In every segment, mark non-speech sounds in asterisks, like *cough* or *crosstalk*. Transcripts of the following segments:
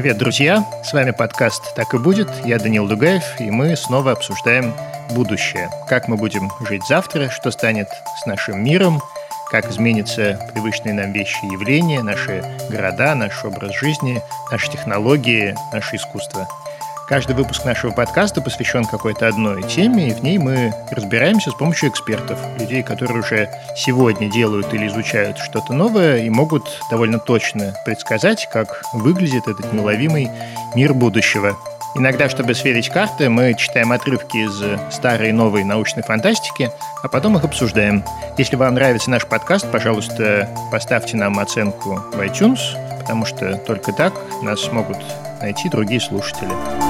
Привет, друзья! С вами подкаст «Так и будет». Я Данил Дугаев, и мы снова обсуждаем будущее. Как мы будем жить завтра, что станет с нашим миром, как изменятся привычные нам вещи и явления, наши города, наш образ жизни, наши технологии, наше искусство – Каждый выпуск нашего подкаста посвящен какой-то одной теме, и в ней мы разбираемся с помощью экспертов, людей, которые уже сегодня делают или изучают что-то новое и могут довольно точно предсказать, как выглядит этот неуловимый мир будущего. Иногда, чтобы сверить карты, мы читаем отрывки из старой и новой научной фантастики, а потом их обсуждаем. Если вам нравится наш подкаст, пожалуйста, поставьте нам оценку в iTunes, потому что только так нас смогут найти другие слушатели.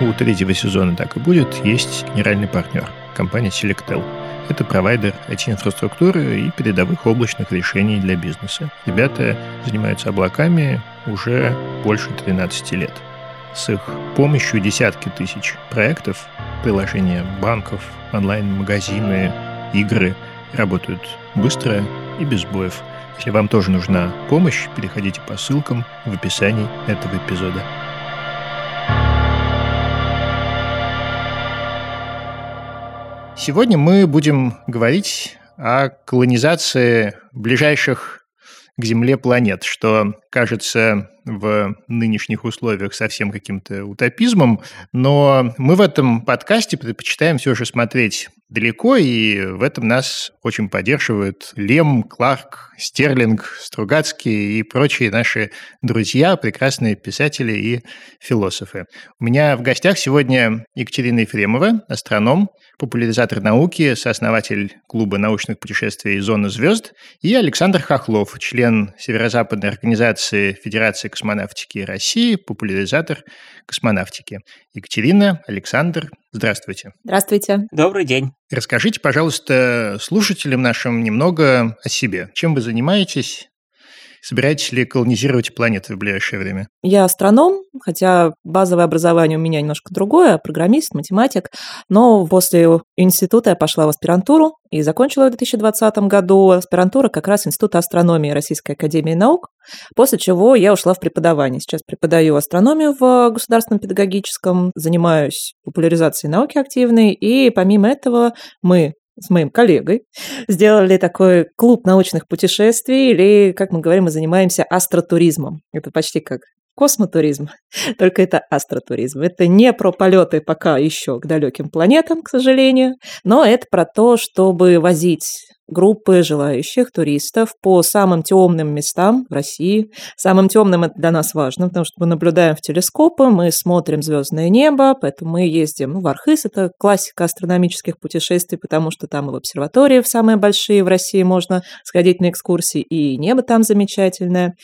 У третьего сезона «Так и будет» есть генеральный партнер – компания Selectel. Это провайдер IT-инфраструктуры и передовых облачных решений для бизнеса. Ребята занимаются облаками уже больше 13 лет. С их помощью десятки тысяч проектов, приложения банков, онлайн-магазины, игры работают быстро и без сбоев. Если вам тоже нужна помощь, переходите по ссылкам в описании этого эпизода. Сегодня мы будем говорить о колонизации ближайших к Земле планет, что кажется в нынешних условиях совсем каким-то утопизмом, но мы в этом подкасте предпочитаем все же смотреть далеко, и в этом нас очень поддерживают Лем, Кларк, Стерлинг, Стругацкий и прочие наши друзья, прекрасные писатели и философы. У меня в гостях сегодня Екатерина Ефремова, астроном, популяризатор науки, сооснователь клуба научных путешествий «Зона звезд», и Александр Хохлов, член Северо-Западной организации Федерации космонавтики России, популяризатор космонавтики. Екатерина, Александр, здравствуйте. Здравствуйте. Добрый день. Расскажите, пожалуйста, слушателям нашим немного о себе. Чем вы занимаетесь? Собираетесь ли колонизировать планеты в ближайшее время? Я астроном, хотя базовое образование у меня немножко другое, программист, математик, но после института я пошла в аспирантуру и закончила в 2020 году аспирантура как раз Института астрономии Российской Академии Наук, после чего я ушла в преподавание. Сейчас преподаю астрономию в государственном педагогическом, занимаюсь популяризацией науки активной, и помимо этого мы с моим коллегой сделали такой клуб научных путешествий, или, как мы говорим, мы занимаемся астротуризмом. Это почти как космотуризм, *laughs* только это астротуризм. Это не про полеты пока еще к далеким планетам, к сожалению, но это про то, чтобы возить группы желающих туристов по самым темным местам в России. Самым темным это для нас важно, потому что мы наблюдаем в телескопы, мы смотрим звездное небо, поэтому мы ездим ну, в Архыз, это классика астрономических путешествий, потому что там и в обсерватории самые большие в России можно сходить на экскурсии, и небо там замечательное.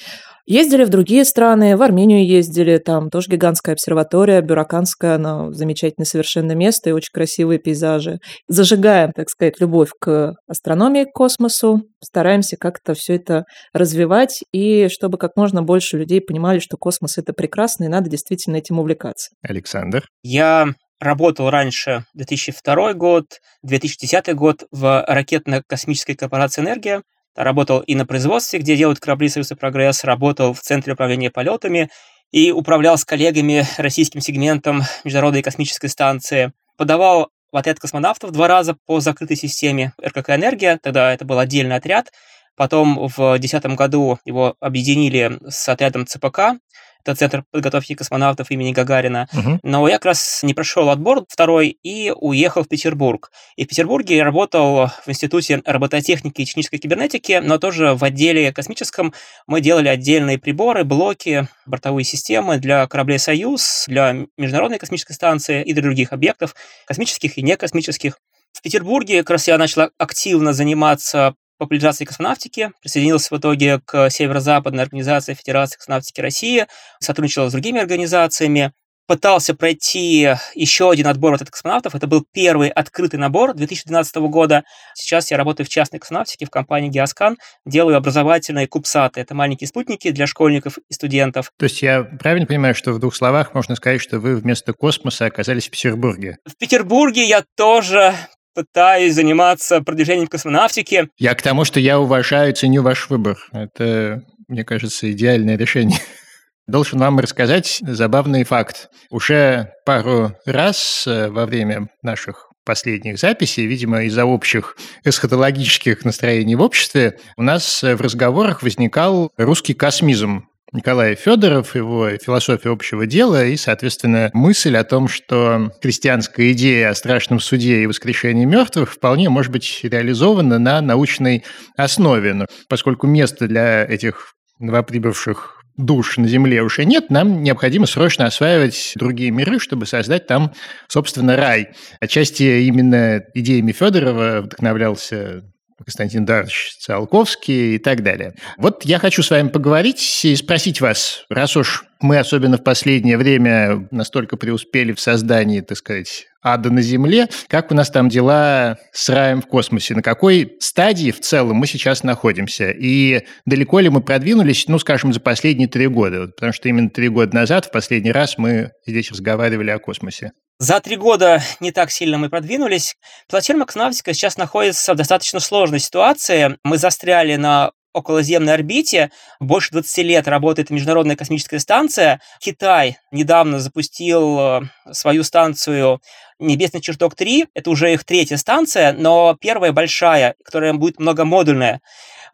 Ездили в другие страны, в Армению ездили, там тоже гигантская обсерватория, бюроканская, она замечательное совершенно место и очень красивые пейзажи. Зажигаем, так сказать, любовь к астрономии, к космосу, стараемся как-то все это развивать, и чтобы как можно больше людей понимали, что космос — это прекрасно, и надо действительно этим увлекаться. Александр? Я работал раньше 2002 год, 2010 год в ракетно-космической корпорации «Энергия», Работал и на производстве, где делают корабли «Союз и прогресс», работал в Центре управления полетами и управлял с коллегами российским сегментом Международной космической станции. Подавал в отряд космонавтов два раза по закрытой системе РКК «Энергия», тогда это был отдельный отряд. Потом в 2010 году его объединили с отрядом ЦПК, это Центр подготовки космонавтов имени Гагарина. Угу. Но я как раз не прошел отбор второй и уехал в Петербург. И в Петербурге я работал в Институте робототехники и технической кибернетики, но тоже в отделе космическом мы делали отдельные приборы, блоки, бортовые системы для кораблей «Союз», для Международной космической станции и для других объектов, космических и некосмических. В Петербурге как раз я начал активно заниматься популяризации космонавтики, присоединился в итоге к Северо-Западной организации Федерации космонавтики России, сотрудничал с другими организациями, пытался пройти еще один отбор от космонавтов. Это был первый открытый набор 2012 года. Сейчас я работаю в частной космонавтике в компании Геоскан, делаю образовательные кубсаты. Это маленькие спутники для школьников и студентов. То есть я правильно понимаю, что в двух словах можно сказать, что вы вместо космоса оказались в Петербурге? В Петербурге я тоже пытаюсь заниматься продвижением космонавтики. Я к тому, что я уважаю и ценю ваш выбор. Это, мне кажется, идеальное решение. *laughs* Должен вам рассказать забавный факт. Уже пару раз э, во время наших последних записей, видимо, из-за общих эсхатологических настроений в обществе, у нас в разговорах возникал русский космизм. Николай Федоров, его философия общего дела и, соответственно, мысль о том, что христианская идея о страшном суде и воскрешении мертвых вполне может быть реализована на научной основе. Но поскольку место для этих новоприбывших душ на Земле уже нет, нам необходимо срочно осваивать другие миры, чтобы создать там, собственно, рай. Отчасти именно идеями Федорова вдохновлялся Константин Дарович Циолковский и так далее. Вот я хочу с вами поговорить и спросить вас, раз уж мы особенно в последнее время настолько преуспели в создании, так сказать, ада на Земле, как у нас там дела с раем в космосе? На какой стадии в целом мы сейчас находимся? И далеко ли мы продвинулись, ну, скажем, за последние три года? Потому что именно три года назад, в последний раз, мы здесь разговаривали о космосе. За три года не так сильно мы продвинулись. Платформа космонавтика сейчас находится в достаточно сложной ситуации. Мы застряли на околоземной орбите. Больше 20 лет работает Международная космическая станция. Китай недавно запустил э, свою станцию Небесный чертог 3. Это уже их третья станция, но первая большая, которая будет многомодульная.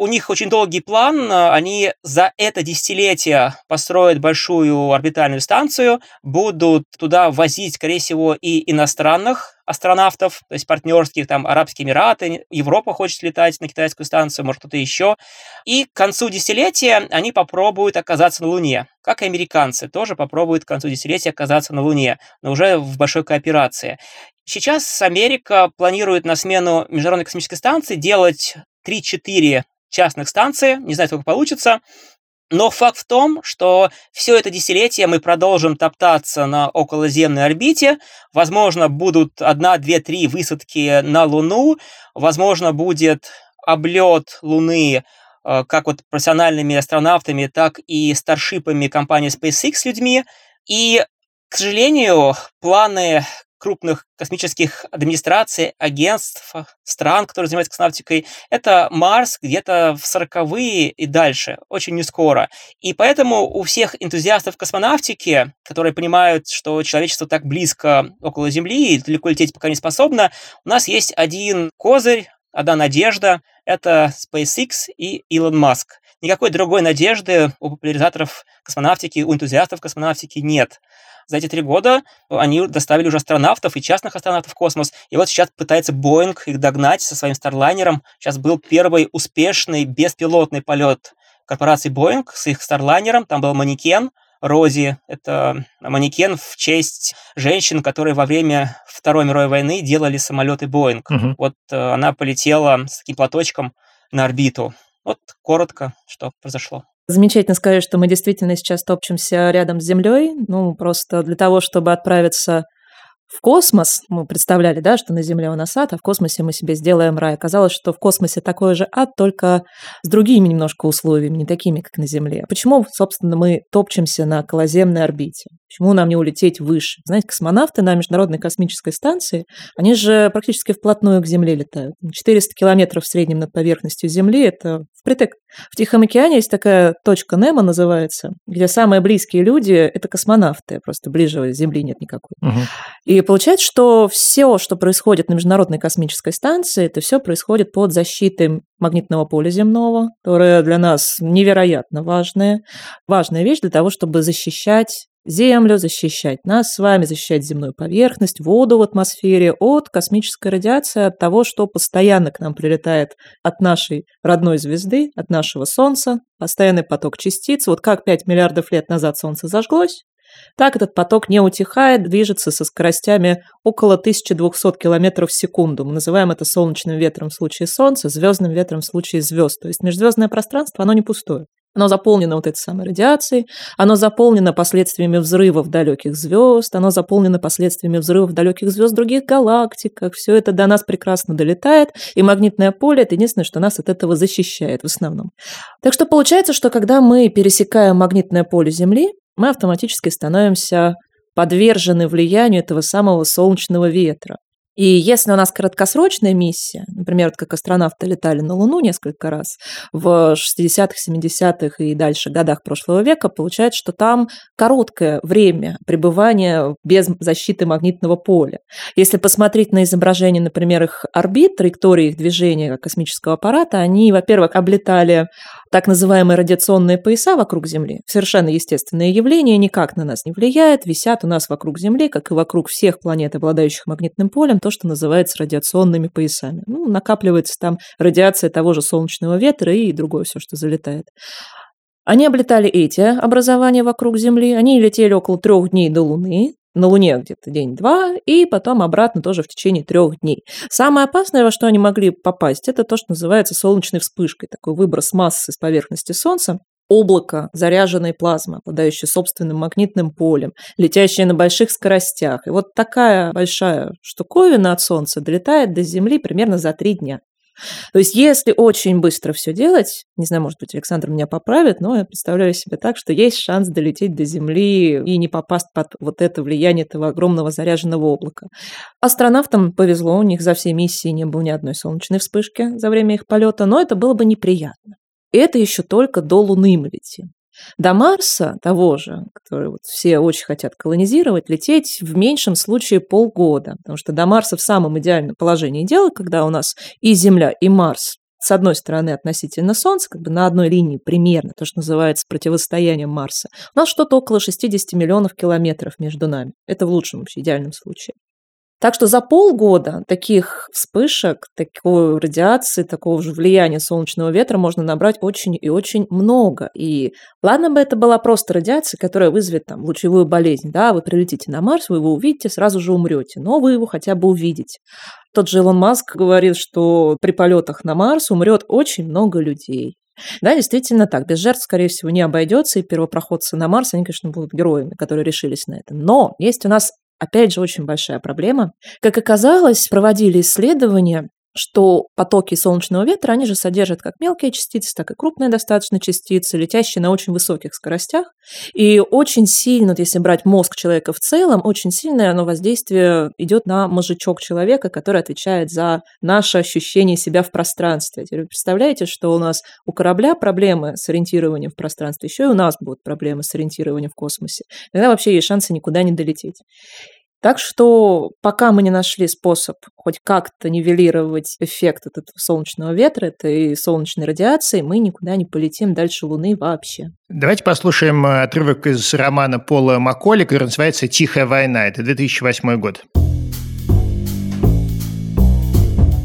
У них очень долгий план. Они за это десятилетие построят большую орбитальную станцию, будут туда возить, скорее всего, и иностранных астронавтов, то есть партнерских, там, Арабские Эмираты, Европа хочет летать на китайскую станцию, может, кто-то еще. И к концу десятилетия они попробуют оказаться на Луне, как и американцы тоже попробуют к концу десятилетия оказаться на Луне, но уже в большой кооперации. Сейчас Америка планирует на смену Международной космической станции делать 3-4 частных станций, не знаю, сколько получится, но факт в том, что все это десятилетие мы продолжим топтаться на околоземной орбите. Возможно, будут одна, две, три высадки на Луну. Возможно, будет облет Луны э, как вот профессиональными астронавтами, так и старшипами компании SpaceX людьми. И, к сожалению, планы крупных космических администраций, агентств, стран, которые занимаются космонавтикой, это Марс где-то в 40-е и дальше, очень не скоро. И поэтому у всех энтузиастов космонавтики, которые понимают, что человечество так близко около Земли и далеко лететь пока не способно, у нас есть один козырь, одна надежда — это SpaceX и Илон Маск. Никакой другой надежды у популяризаторов космонавтики, у энтузиастов космонавтики нет за эти три года они доставили уже астронавтов и частных астронавтов в космос. И вот сейчас пытается Боинг их догнать со своим Старлайнером. Сейчас был первый успешный беспилотный полет корпорации Боинг с их Старлайнером. Там был манекен, Рози. Это манекен в честь женщин, которые во время Второй мировой войны делали самолеты Боинг. Угу. Вот э, она полетела с таким платочком на орбиту. Вот коротко, что произошло. Замечательно сказать, что мы действительно сейчас топчемся рядом с Землей. Ну, просто для того, чтобы отправиться в космос, мы представляли, да, что на Земле у нас ад, а в космосе мы себе сделаем рай. Оказалось, что в космосе такой же ад, только с другими немножко условиями, не такими, как на Земле. Почему, собственно, мы топчемся на околоземной орбите? Почему нам не улететь выше? Знаете, космонавты на Международной космической станции, они же практически вплотную к Земле летают. 400 километров в среднем над поверхностью Земли – это впритык. В Тихом океане есть такая точка Немо называется, где самые близкие люди – это космонавты, просто ближе Земли нет никакой. Угу. И получается, что все, что происходит на Международной космической станции, это все происходит под защитой магнитного поля земного, которое для нас невероятно важная, важная вещь для того, чтобы защищать Землю, защищать нас с вами, защищать земную поверхность, воду в атмосфере от космической радиации, от того, что постоянно к нам прилетает от нашей родной звезды, от нашего Солнца, постоянный поток частиц. Вот как 5 миллиардов лет назад Солнце зажглось, так этот поток не утихает, движется со скоростями около 1200 км в секунду. Мы называем это солнечным ветром в случае Солнца, звездным ветром в случае звезд. То есть межзвездное пространство, оно не пустое. Оно заполнено вот этой самой радиацией, оно заполнено последствиями взрывов далеких звезд, оно заполнено последствиями взрывов далеких звезд других галактиках. Все это до нас прекрасно долетает, и магнитное поле – это единственное, что нас от этого защищает в основном. Так что получается, что когда мы пересекаем магнитное поле Земли, мы автоматически становимся подвержены влиянию этого самого солнечного ветра. И если у нас краткосрочная миссия, например, вот как астронавты летали на Луну несколько раз в 60-х, 70-х и дальше годах прошлого века, получается, что там короткое время пребывания без защиты магнитного поля. Если посмотреть на изображение, например, их орбит, траектории их движения космического аппарата, они, во-первых, облетали так называемые радиационные пояса вокруг Земли. Совершенно естественное явление, никак на нас не влияет, висят у нас вокруг Земли, как и вокруг всех планет, обладающих магнитным полем, то, что называется радиационными поясами. Ну, накапливается там радиация того же солнечного ветра и другое все, что залетает. Они облетали эти образования вокруг Земли, они летели около трех дней до Луны, на Луне где-то день-два, и потом обратно тоже в течение трех дней. Самое опасное, во что они могли попасть, это то, что называется солнечной вспышкой, такой выброс массы с поверхности Солнца, облако заряженной плазмы, обладающее собственным магнитным полем, летящее на больших скоростях. И вот такая большая штуковина от Солнца долетает до Земли примерно за три дня. То есть, если очень быстро все делать, не знаю, может быть, Александр меня поправит, но я представляю себе так, что есть шанс долететь до Земли и не попасть под вот это влияние этого огромного заряженного облака. Астронавтам повезло, у них за все миссии не было ни одной солнечной вспышки за время их полета, но это было бы неприятно. И это еще только до Луны мы летим. До Марса, того же, который вот все очень хотят колонизировать, лететь в меньшем случае полгода, потому что до Марса в самом идеальном положении дела, когда у нас и Земля, и Марс с одной стороны относительно Солнца, как бы на одной линии примерно, то, что называется противостоянием Марса, у нас что-то около 60 миллионов километров между нами. Это в лучшем вообще идеальном случае. Так что за полгода таких вспышек, такой радиации, такого же влияния солнечного ветра можно набрать очень и очень много. И ладно бы это была просто радиация, которая вызовет там лучевую болезнь, да, вы прилетите на Марс, вы его увидите, сразу же умрете, но вы его хотя бы увидите. Тот же Илон Маск говорит, что при полетах на Марс умрет очень много людей. Да, действительно так. Без жертв, скорее всего, не обойдется, и первопроходцы на Марс, они, конечно, будут героями, которые решились на это. Но есть у нас Опять же, очень большая проблема. Как оказалось, проводили исследования, что потоки солнечного ветра, они же содержат как мелкие частицы, так и крупные достаточно частицы, летящие на очень высоких скоростях. И очень сильно, если брать мозг человека в целом, очень сильное оно воздействие идет на мозжечок человека, который отвечает за наше ощущение себя в пространстве. Теперь вы представляете, что у нас у корабля проблемы с ориентированием в пространстве, еще и у нас будут проблемы с ориентированием в космосе. Тогда вообще есть шансы никуда не долететь. Так что пока мы не нашли способ хоть как-то нивелировать эффект от этого солнечного ветра, этой солнечной радиации, мы никуда не полетим дальше Луны вообще. Давайте послушаем э, отрывок из романа Пола Макколи, который называется «Тихая война». Это 2008 год.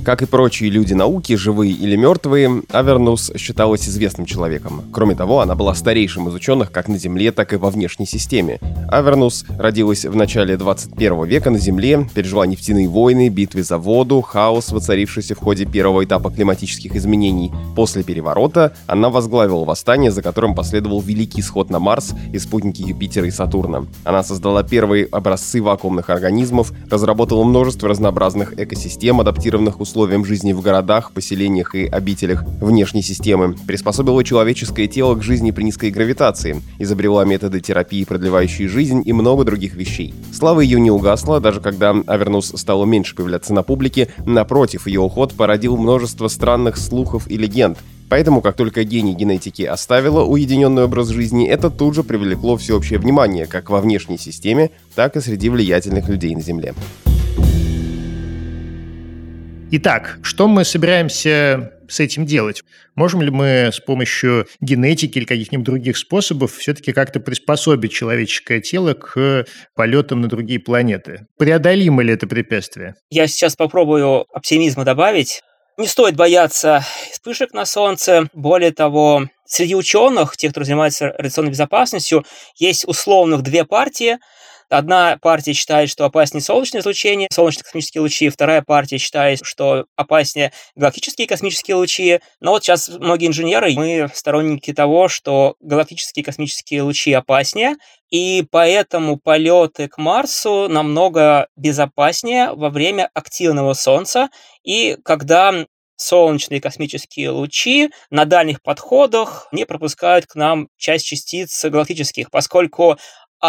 Как и прочие люди науки, живые или мертвые, Авернус считалась известным человеком. Кроме того, она была старейшим из ученых как на Земле, так и во внешней системе. Авернус родилась в начале 21 века на Земле, пережила нефтяные войны, битвы за воду, хаос, воцарившийся в ходе первого этапа климатических изменений. После переворота она возглавила восстание, за которым последовал Великий сход на Марс и спутники Юпитера и Сатурна. Она создала первые образцы вакуумных организмов, разработала множество разнообразных экосистем, адаптированных условиям условиям жизни в городах, поселениях и обителях внешней системы, приспособила человеческое тело к жизни при низкой гравитации, изобрела методы терапии, продлевающие жизнь и много других вещей. Слава ее не угасла, даже когда Авернус стала меньше появляться на публике, напротив, ее уход породил множество странных слухов и легенд, Поэтому, как только гений генетики оставила уединенный образ жизни, это тут же привлекло всеобщее внимание как во внешней системе, так и среди влиятельных людей на Земле. Итак, что мы собираемся с этим делать? Можем ли мы с помощью генетики или каких-нибудь других способов все-таки как-то приспособить человеческое тело к полетам на другие планеты? Преодолимо ли это препятствие? Я сейчас попробую оптимизма добавить. Не стоит бояться вспышек на Солнце. Более того, среди ученых, тех, кто занимается радиационной безопасностью, есть условных две партии – Одна партия считает, что опаснее солнечное излучение, солнечные космические лучи, вторая партия считает, что опаснее галактические космические лучи. Но вот сейчас многие инженеры, мы сторонники того, что галактические космические лучи опаснее, и поэтому полеты к Марсу намного безопаснее во время активного Солнца, и когда солнечные космические лучи на дальних подходах не пропускают к нам часть частиц галактических, поскольку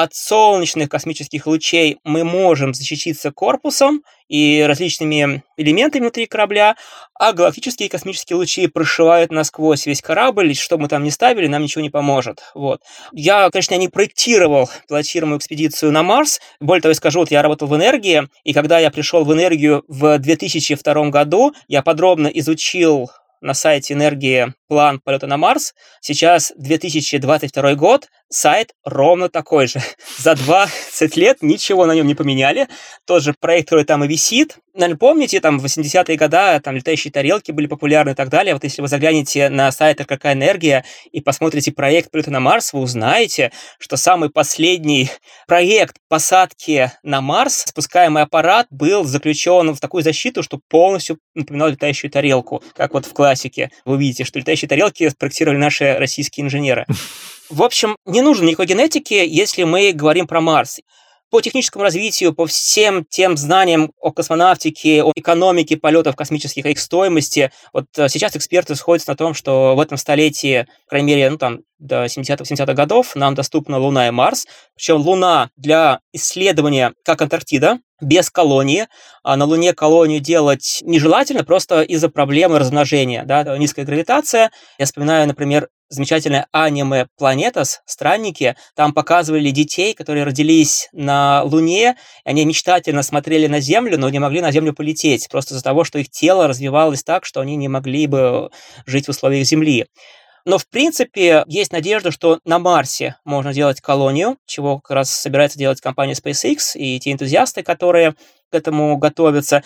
от солнечных космических лучей мы можем защититься корпусом и различными элементами внутри корабля, а галактические космические лучи прошивают насквозь весь корабль, и что мы там не ставили, нам ничего не поможет. Вот. Я, конечно, не проектировал пилотируемую экспедицию на Марс, более того, я скажу, вот я работал в энергии, и когда я пришел в энергию в 2002 году, я подробно изучил на сайте энергии план полета на Марс. Сейчас 2022 год, сайт ровно такой же. *laughs* За 20 лет ничего на нем не поменяли. Тот же проект, который там и висит. Наверное, помните, там в 80-е годы там летающие тарелки были популярны и так далее. Вот если вы заглянете на сайт «Какая энергия» и посмотрите проект полета на Марс, вы узнаете, что самый последний проект посадки на Марс, спускаемый аппарат, был заключен в такую защиту, что полностью напоминал летающую тарелку, как вот в классике. Вы видите, что летающие тарелки спроектировали наши российские инженеры. *laughs* В общем, не нужно никакой генетики, если мы говорим про Марс. По техническому развитию, по всем тем знаниям о космонавтике, о экономике полетов космических, о их стоимости, вот э, сейчас эксперты сходятся на том, что в этом столетии, по крайней мере, ну там до 70-х 70 годов нам доступна Луна и Марс. Причем Луна для исследования как Антарктида, без колонии. А на Луне колонию делать нежелательно просто из-за проблемы размножения. Да? Низкая гравитация. Я вспоминаю, например, замечательное аниме «Планетас», «Странники», там показывали детей, которые родились на Луне, они мечтательно смотрели на Землю, но не могли на Землю полететь, просто из-за того, что их тело развивалось так, что они не могли бы жить в условиях Земли. Но, в принципе, есть надежда, что на Марсе можно делать колонию, чего как раз собирается делать компания SpaceX и те энтузиасты, которые к этому готовятся.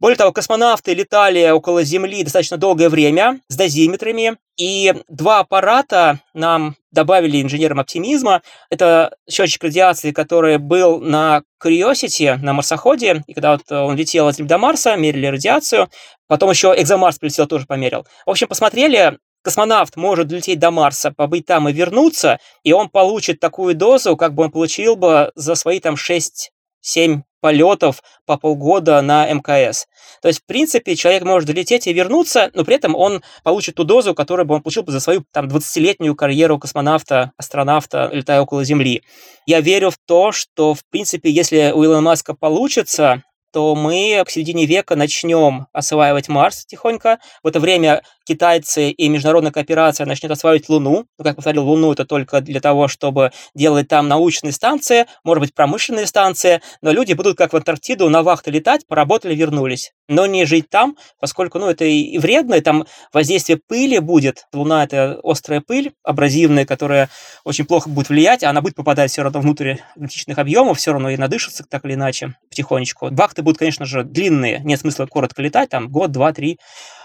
Более того, космонавты летали около Земли достаточно долгое время с дозиметрами, и два аппарата нам добавили инженерам оптимизма. Это счетчик радиации, который был на Curiosity, на марсоходе, и когда вот он летел от Земли до Марса, мерили радиацию, потом еще экзомарс прилетел, тоже померил. В общем, посмотрели, космонавт может долететь до Марса, побыть там и вернуться, и он получит такую дозу, как бы он получил бы за свои там 6-7 полетов по полгода на МКС. То есть, в принципе, человек может долететь и вернуться, но при этом он получит ту дозу, которую бы он получил за свою там 20-летнюю карьеру космонавта, астронавта, летая около Земли. Я верю в то, что, в принципе, если у Илона Маска получится, то мы к середине века начнем осваивать Марс тихонько. В это время китайцы и международная кооперация начнет осваивать Луну. Ну, как повторил, Луну это только для того, чтобы делать там научные станции, может быть, промышленные станции, но люди будут как в Антарктиду на вахты летать, поработали, вернулись. Но не жить там, поскольку, ну, это и вредно, и там воздействие пыли будет. Луна — это острая пыль, абразивная, которая очень плохо будет влиять, а она будет попадать все равно внутрь галактических объемов, все равно и надышится так или иначе потихонечку. Вахты будут, конечно же, длинные, нет смысла коротко летать, там год, два, три.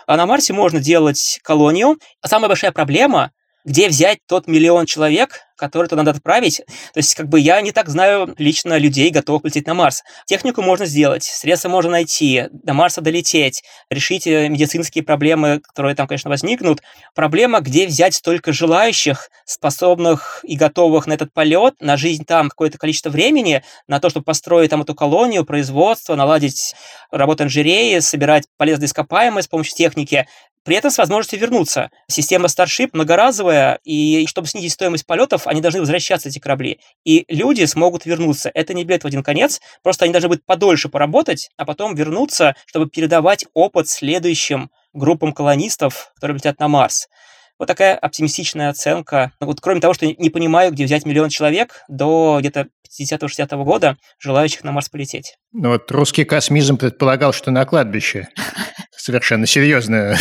А на Марсе можно делать колонию. Самая большая проблема, где взять тот миллион человек, который туда надо отправить. То есть, как бы я не так знаю лично людей, готовых полететь на Марс. Технику можно сделать, средства можно найти, до Марса долететь, решить э, медицинские проблемы, которые там, конечно, возникнут. Проблема, где взять столько желающих, способных и готовых на этот полет, на жизнь там какое-то количество времени, на то, чтобы построить там эту колонию, производство, наладить работу инженерии, собирать полезные ископаемые с помощью техники при этом с возможностью вернуться. Система Starship многоразовая, и чтобы снизить стоимость полетов, они должны возвращаться, эти корабли. И люди смогут вернуться. Это не билет в один конец, просто они должны быть подольше поработать, а потом вернуться, чтобы передавать опыт следующим группам колонистов, которые летят на Марс. Вот такая оптимистичная оценка. Вот кроме того, что не понимаю, где взять миллион человек до где-то 50-60 года, желающих на Марс полететь. Ну вот русский космизм предполагал, что на кладбище *laughs* совершенно серьезно.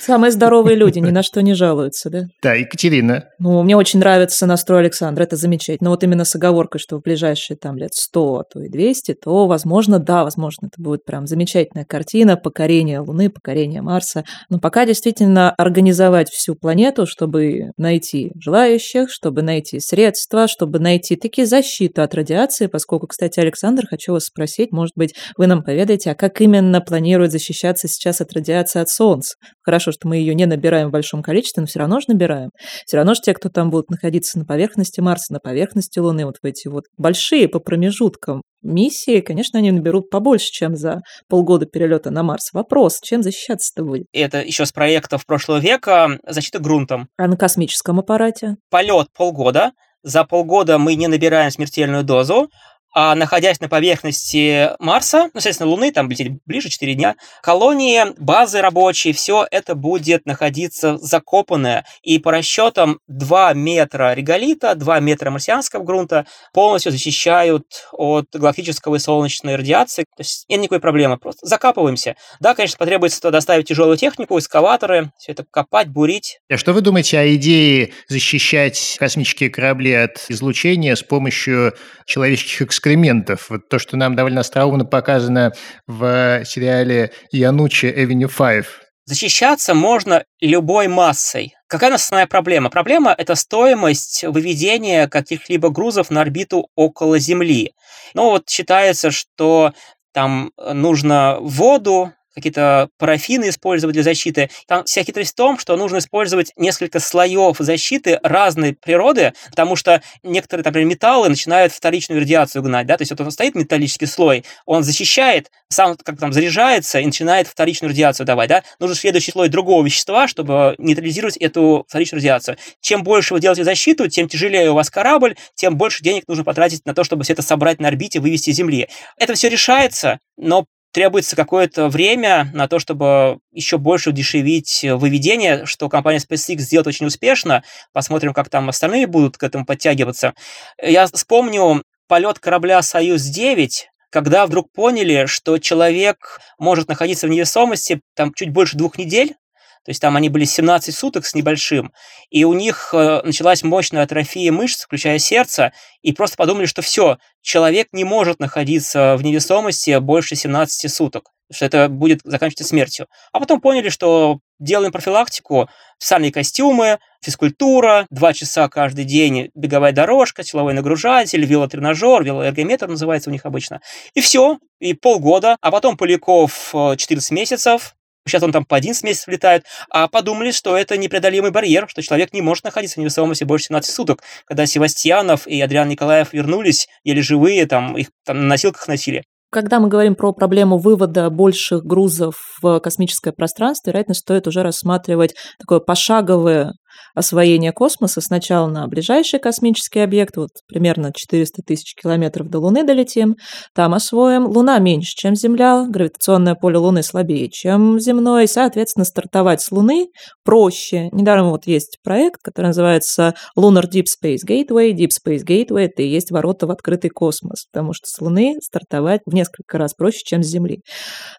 Самые здоровые люди ни на *laughs* что не жалуются, да? Да, Екатерина. Ну, мне очень нравится настрой Александра, это замечательно. Но вот именно с оговоркой, что в ближайшие там лет 100, а то и 200, то, возможно, да, возможно, это будет прям замечательная картина, покорение Луны, покорение Марса. Но пока действительно организовать всю планету, чтобы найти желающих, чтобы найти средства, чтобы найти такие защиты от радиации, поскольку, кстати, Александр, хочу вас спросить, может быть, вы нам поведаете, а как именно планируют защищаться сейчас от радиации от Солнца? Хорошо, что мы ее не набираем в большом количестве, но все равно же набираем. Все равно же те, кто там будут находиться на поверхности Марса, на поверхности Луны, вот в эти вот большие по промежуткам миссии, конечно, они наберут побольше, чем за полгода перелета на Марс. Вопрос, чем защищаться-то будет? Это еще с проектов прошлого века защита грунтом. А на космическом аппарате? Полет полгода, за полгода мы не набираем смертельную дозу, а находясь на поверхности Марса, ну, соответственно, Луны, там лететь ближе 4 дня, колонии, базы рабочие, все это будет находиться закопанное. И по расчетам 2 метра реголита, 2 метра марсианского грунта полностью защищают от галактического и солнечной радиации. То есть нет никакой проблемы, просто закапываемся. Да, конечно, потребуется доставить тяжелую технику, экскаваторы, все это копать, бурить. А что вы думаете о идее защищать космические корабли от излучения с помощью человеческих экскаваторов? Экскрементов. Вот то, что нам довольно остроумно показано в сериале «Янучи Avenue 5». Защищаться можно любой массой. Какая основная проблема? Проблема – это стоимость выведения каких-либо грузов на орбиту около Земли. Ну вот считается, что там нужно воду, какие-то парафины использовать для защиты. Там вся хитрость в том, что нужно использовать несколько слоев защиты разной природы, потому что некоторые, например, металлы начинают вторичную радиацию гнать, да, то есть вот он стоит металлический слой, он защищает, сам как там заряжается и начинает вторичную радиацию давать, да. Нужен следующий слой другого вещества, чтобы нейтрализировать эту вторичную радиацию. Чем больше вы делаете защиту, тем тяжелее у вас корабль, тем больше денег нужно потратить на то, чтобы все это собрать на орбите, вывести с Земли. Это все решается, но требуется какое-то время на то, чтобы еще больше удешевить выведение, что компания SpaceX сделает очень успешно. Посмотрим, как там остальные будут к этому подтягиваться. Я вспомню полет корабля «Союз-9», когда вдруг поняли, что человек может находиться в невесомости там чуть больше двух недель, то есть там они были 17 суток с небольшим, и у них э, началась мощная атрофия мышц, включая сердце, и просто подумали, что все, человек не может находиться в невесомости больше 17 суток, что это будет заканчиваться смертью. А потом поняли, что делаем профилактику, специальные костюмы, физкультура, два часа каждый день беговая дорожка, силовой нагружатель, велотренажер, велоэргометр называется у них обычно. И все, и полгода, а потом Поляков 14 э, месяцев, сейчас он там по 11 месяцев летает, а подумали, что это непреодолимый барьер, что человек не может находиться в невесомости больше 17 суток. Когда Севастьянов и Адриан Николаев вернулись, еле живые, там их там на носилках носили. Когда мы говорим про проблему вывода больших грузов в космическое пространство, вероятно, стоит уже рассматривать такое пошаговое освоение космоса сначала на ближайший космический объект, вот примерно 400 тысяч километров до Луны долетим, там освоим. Луна меньше, чем Земля, гравитационное поле Луны слабее, чем земное, и, соответственно, стартовать с Луны проще. Недаром вот есть проект, который называется Lunar Deep Space Gateway. Deep Space Gateway – это и есть ворота в открытый космос, потому что с Луны стартовать в несколько раз проще, чем с Земли.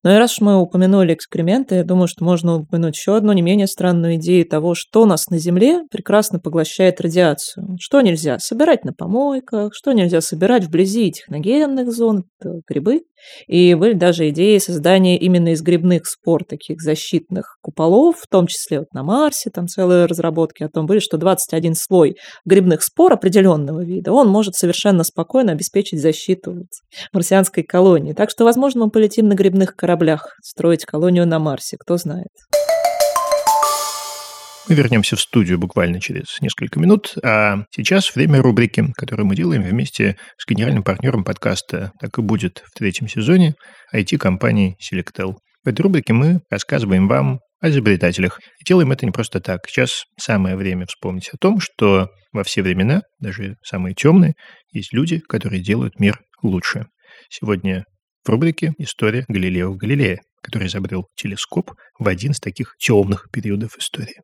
Но и раз уж мы упомянули эксперименты, я думаю, что можно упомянуть еще одну не менее странную идею того, что нас на Земле прекрасно поглощает радиацию. Что нельзя собирать на помойках, что нельзя собирать вблизи техногенных зон, грибы. И были даже идеи создания именно из грибных спор таких защитных куполов, в том числе вот на Марсе, там целые разработки о том были, что 21 слой грибных спор определенного вида, он может совершенно спокойно обеспечить защиту марсианской колонии. Так что, возможно, мы полетим на грибных кораблях строить колонию на Марсе, кто знает. Мы вернемся в студию буквально через несколько минут, а сейчас время рубрики, которую мы делаем вместе с генеральным партнером подкаста «Так и будет» в третьем сезоне IT-компании Selectel. В этой рубрике мы рассказываем вам о изобретателях. И делаем это не просто так. Сейчас самое время вспомнить о том, что во все времена, даже самые темные, есть люди, которые делают мир лучше. Сегодня в рубрике «История Галилео Галилея», который изобрел телескоп в один из таких темных периодов истории.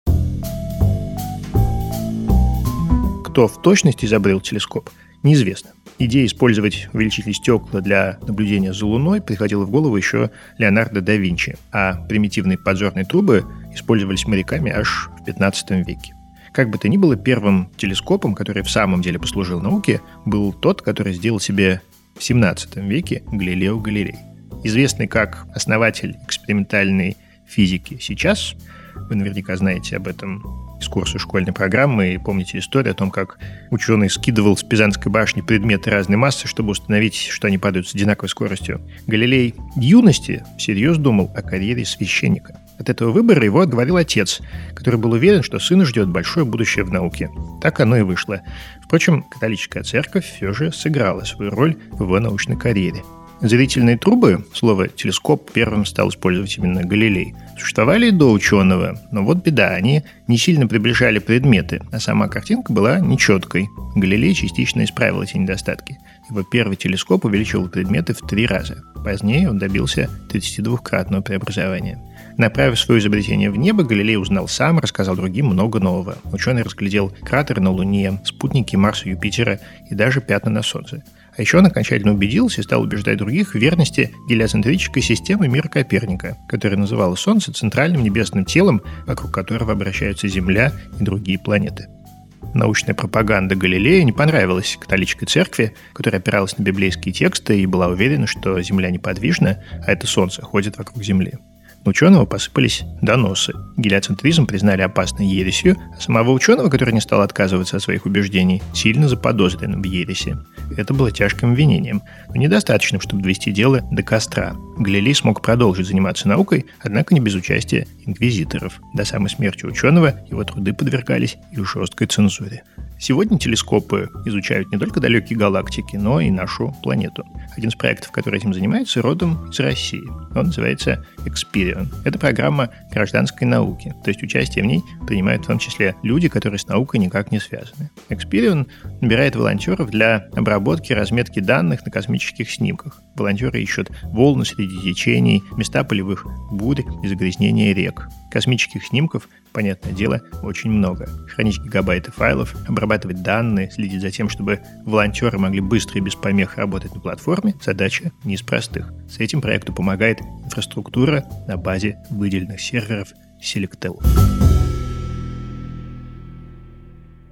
Кто в точности изобрел телескоп, неизвестно. Идея использовать увеличитель стекла для наблюдения за Луной приходила в голову еще Леонардо да Винчи, а примитивные подзорные трубы использовались моряками аж в 15 веке. Как бы то ни было, первым телескопом, который в самом деле послужил науке, был тот, который сделал себе в 17 веке Галилео Галилей. Известный как основатель экспериментальной физики сейчас, вы наверняка знаете об этом из курса школьной программы и помните историю о том, как ученый скидывал с Пизанской башни предметы разной массы, чтобы установить, что они падают с одинаковой скоростью. Галилей юности всерьез думал о карьере священника. От этого выбора его отговорил отец, который был уверен, что сына ждет большое будущее в науке. Так оно и вышло. Впрочем, католическая церковь все же сыграла свою роль в его научной карьере. Зрительные трубы, слово «телескоп» первым стал использовать именно Галилей, существовали и до ученого, но вот беда, они не сильно приближали предметы, а сама картинка была нечеткой. Галилей частично исправил эти недостатки. Его первый телескоп увеличивал предметы в три раза. Позднее он добился 32-кратного преобразования. Направив свое изобретение в небо, Галилей узнал сам, рассказал другим много нового. Ученый разглядел кратеры на Луне, спутники Марса и Юпитера и даже пятна на Солнце. А еще он окончательно убедился и стал убеждать других в верности гелиоцентрической системы мира Коперника, которая называла Солнце центральным небесным телом, вокруг которого обращаются Земля и другие планеты. Научная пропаганда Галилея не понравилась католической церкви, которая опиралась на библейские тексты и была уверена, что Земля неподвижна, а это Солнце ходит вокруг Земли. Ученого посыпались доносы. Гелиоцентризм признали опасной ересью, а самого ученого, который не стал отказываться от своих убеждений, сильно заподозренным в ереси. Это было тяжким обвинением, но недостаточным, чтобы довести дело до костра. Галилей смог продолжить заниматься наукой, однако не без участия инквизиторов. До самой смерти ученого его труды подвергались и жесткой цензуре. Сегодня телескопы изучают не только далекие галактики, но и нашу планету. Один из проектов, который этим занимается, родом из России. Он называется Experian. Это программа гражданской науки, то есть участие в ней принимают в том числе люди, которые с наукой никак не связаны. Experian набирает волонтеров для обработки и разметки данных на космических снимках. Волонтеры ищут волны среди течений, места полевых бурь и загрязнения рек. Космических снимков, понятное дело, очень много. Хранить гигабайты файлов, обрабатывать данные, следить за тем, чтобы волонтеры могли быстро и без помех работать на платформе – задача не из простых. С этим проекту помогает инфраструктура на базе выделенных серверов Selectel.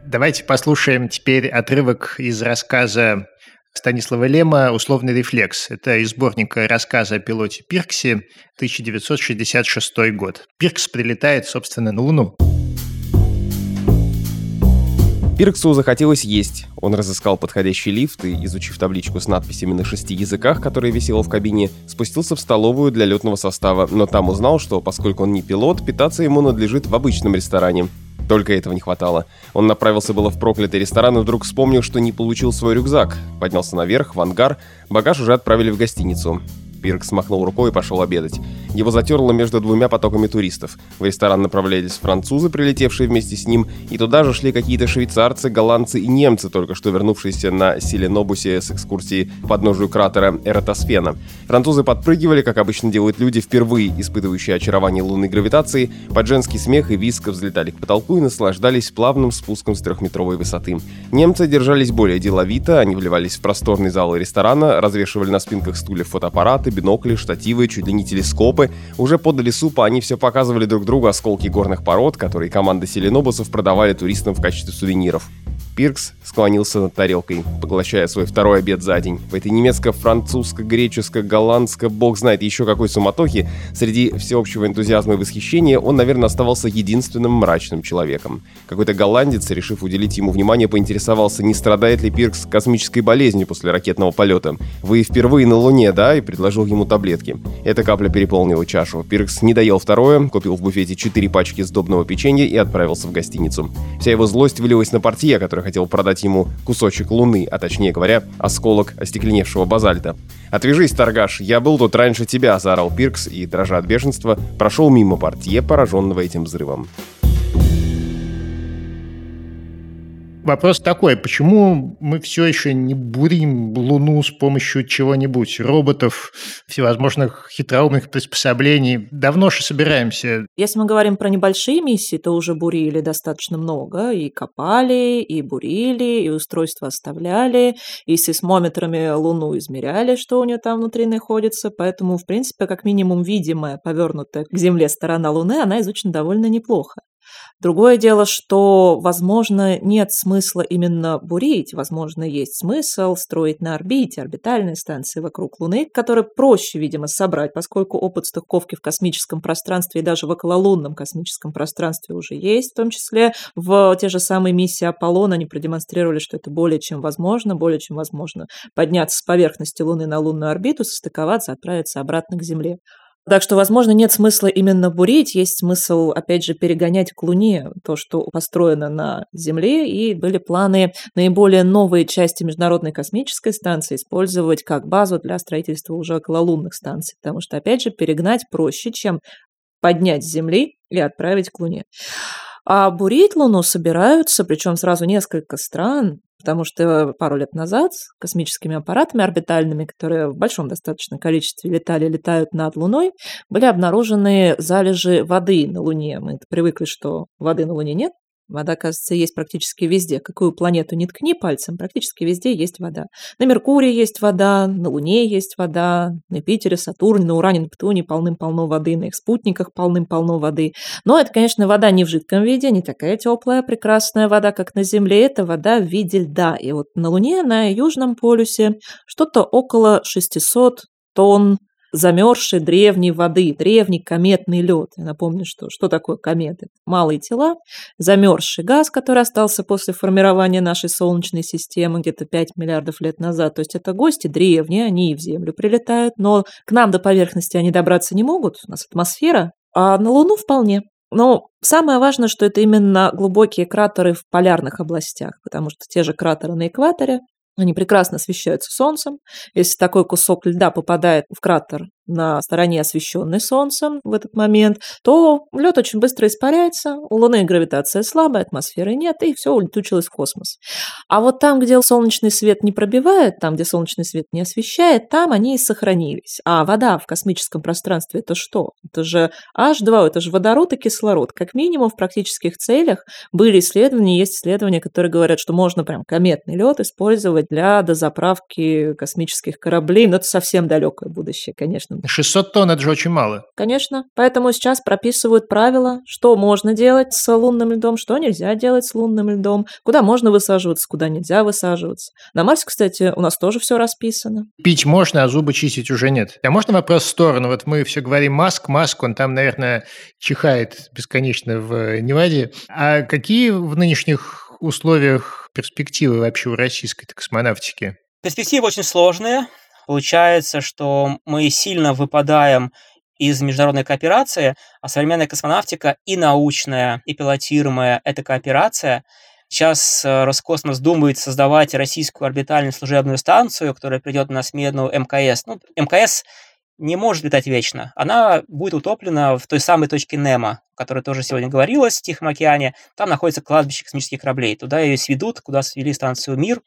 Давайте послушаем теперь отрывок из рассказа Станислава Лема «Условный рефлекс». Это из сборника рассказа о пилоте Пирксе, 1966 год. Пиркс прилетает, собственно, на Луну. Пирксу захотелось есть. Он разыскал подходящий лифт и, изучив табличку с надписями на шести языках, которая висела в кабине, спустился в столовую для летного состава, но там узнал, что, поскольку он не пилот, питаться ему надлежит в обычном ресторане. Только этого не хватало. Он направился было в проклятый ресторан и вдруг вспомнил, что не получил свой рюкзак. Поднялся наверх, в ангар. Багаж уже отправили в гостиницу. Пирк смахнул рукой и пошел обедать. Его затерло между двумя потоками туристов. В ресторан направлялись французы, прилетевшие вместе с ним, и туда же шли какие-то швейцарцы, голландцы и немцы, только что вернувшиеся на Селенобусе с экскурсии к подножию кратера Эратосфена. Французы подпрыгивали, как обычно делают люди, впервые испытывающие очарование лунной гравитации, под женский смех и виск взлетали к потолку и наслаждались плавным спуском с трехметровой высоты. Немцы держались более деловито, они вливались в просторный зал ресторана, развешивали на спинках стульев фотоаппараты, бинокли, штативы, чуть ли не телескопы. Уже подали супа, они все показывали друг другу осколки горных пород, которые команда селенобусов продавали туристам в качестве сувениров. Пиркс склонился над тарелкой, поглощая свой второй обед за день. В этой немецко-французско-греческо-голландско, бог знает еще какой суматохе, среди всеобщего энтузиазма и восхищения, он, наверное, оставался единственным мрачным человеком. Какой-то голландец, решив уделить ему внимание, поинтересовался, не страдает ли Пиркс космической болезнью после ракетного полета. «Вы впервые на Луне, да?» и предложил ему таблетки. Эта капля переполнила чашу. Пиркс не доел второе, купил в буфете четыре пачки сдобного печенья и отправился в гостиницу. Вся его злость вылилась на портье, который хотел продать ему кусочек луны, а точнее говоря, осколок остекленевшего базальта. «Отвяжись, торгаш, я был тут раньше тебя», — заорал Пиркс и, дрожа от бешенства, прошел мимо портье, пораженного этим взрывом. Вопрос такой, почему мы все еще не бурим Луну с помощью чего-нибудь, роботов, всевозможных хитроумных приспособлений? Давно же собираемся. Если мы говорим про небольшие миссии, то уже бурили достаточно много. И копали, и бурили, и устройства оставляли, и сейсмометрами Луну измеряли, что у нее там внутри находится. Поэтому, в принципе, как минимум видимая, повернутая к Земле сторона Луны, она изучена довольно неплохо. Другое дело, что, возможно, нет смысла именно бурить, возможно, есть смысл строить на орбите орбитальные станции вокруг Луны, которые проще, видимо, собрать, поскольку опыт стыковки в космическом пространстве и даже в окололунном космическом пространстве уже есть, в том числе в те же самые миссии Аполлон они продемонстрировали, что это более чем возможно, более чем возможно подняться с поверхности Луны на лунную орбиту, состыковаться, отправиться обратно к Земле. Так что, возможно, нет смысла именно бурить, есть смысл, опять же, перегонять к Луне то, что построено на Земле, и были планы наиболее новые части Международной космической станции использовать как базу для строительства уже окололунных станций, потому что, опять же, перегнать проще, чем поднять с Земли и отправить к Луне. А бурить Луну собираются, причем сразу несколько стран, потому что пару лет назад космическими аппаратами орбитальными, которые в большом достаточно количестве летали, летают над Луной, были обнаружены залежи воды на Луне. Мы привыкли, что воды на Луне нет, Вода, кажется, есть практически везде. Какую планету не ткни пальцем, практически везде есть вода. На Меркурии есть вода, на Луне есть вода, на Питере, Сатурне, на Уране, Нептуне полным-полно воды, на их спутниках полным-полно воды. Но это, конечно, вода не в жидком виде, не такая теплая, прекрасная вода, как на Земле. Это вода в виде льда. И вот на Луне, на Южном полюсе, что-то около 600 тонн замерзшей древней воды, древний кометный лед. Я напомню, что, что такое кометы. Малые тела, замерзший газ, который остался после формирования нашей Солнечной системы где-то 5 миллиардов лет назад. То есть это гости древние, они и в Землю прилетают, но к нам до поверхности они добраться не могут, у нас атмосфера, а на Луну вполне. Но самое важное, что это именно глубокие кратеры в полярных областях, потому что те же кратеры на экваторе, они прекрасно освещаются солнцем. Если такой кусок льда попадает в кратер на стороне, освещенной солнцем в этот момент, то лед очень быстро испаряется, у Луны гравитация слабая, атмосферы нет, и все улетучилось в космос. А вот там, где солнечный свет не пробивает, там, где солнечный свет не освещает, там они и сохранились. А вода в космическом пространстве это что? Это же H2, это же водород и кислород. Как минимум в практических целях были исследования, есть исследования, которые говорят, что можно прям кометный лед использовать для дозаправки космических кораблей, но это совсем далекое будущее, конечно 600 тонн – это же очень мало. Конечно. Поэтому сейчас прописывают правила, что можно делать с лунным льдом, что нельзя делать с лунным льдом, куда можно высаживаться, куда нельзя высаживаться. На Марсе, кстати, у нас тоже все расписано. Пить можно, а зубы чистить уже нет. А можно вопрос в сторону? Вот мы все говорим Маск, Маск, он там, наверное, чихает бесконечно в Неваде. А какие в нынешних условиях перспективы вообще у российской космонавтики? Перспективы очень сложные. Получается, что мы сильно выпадаем из международной кооперации, а современная космонавтика и научная, и пилотируемая – это кооперация. Сейчас э, Роскосмос думает создавать российскую орбитальную служебную станцию, которая придет на смену МКС. Ну, МКС не может летать вечно. Она будет утоплена в той самой точке Немо, о которой тоже сегодня говорилось, в Тихом океане. Там находится кладбище космических кораблей. Туда ее сведут, куда свели станцию «Мир».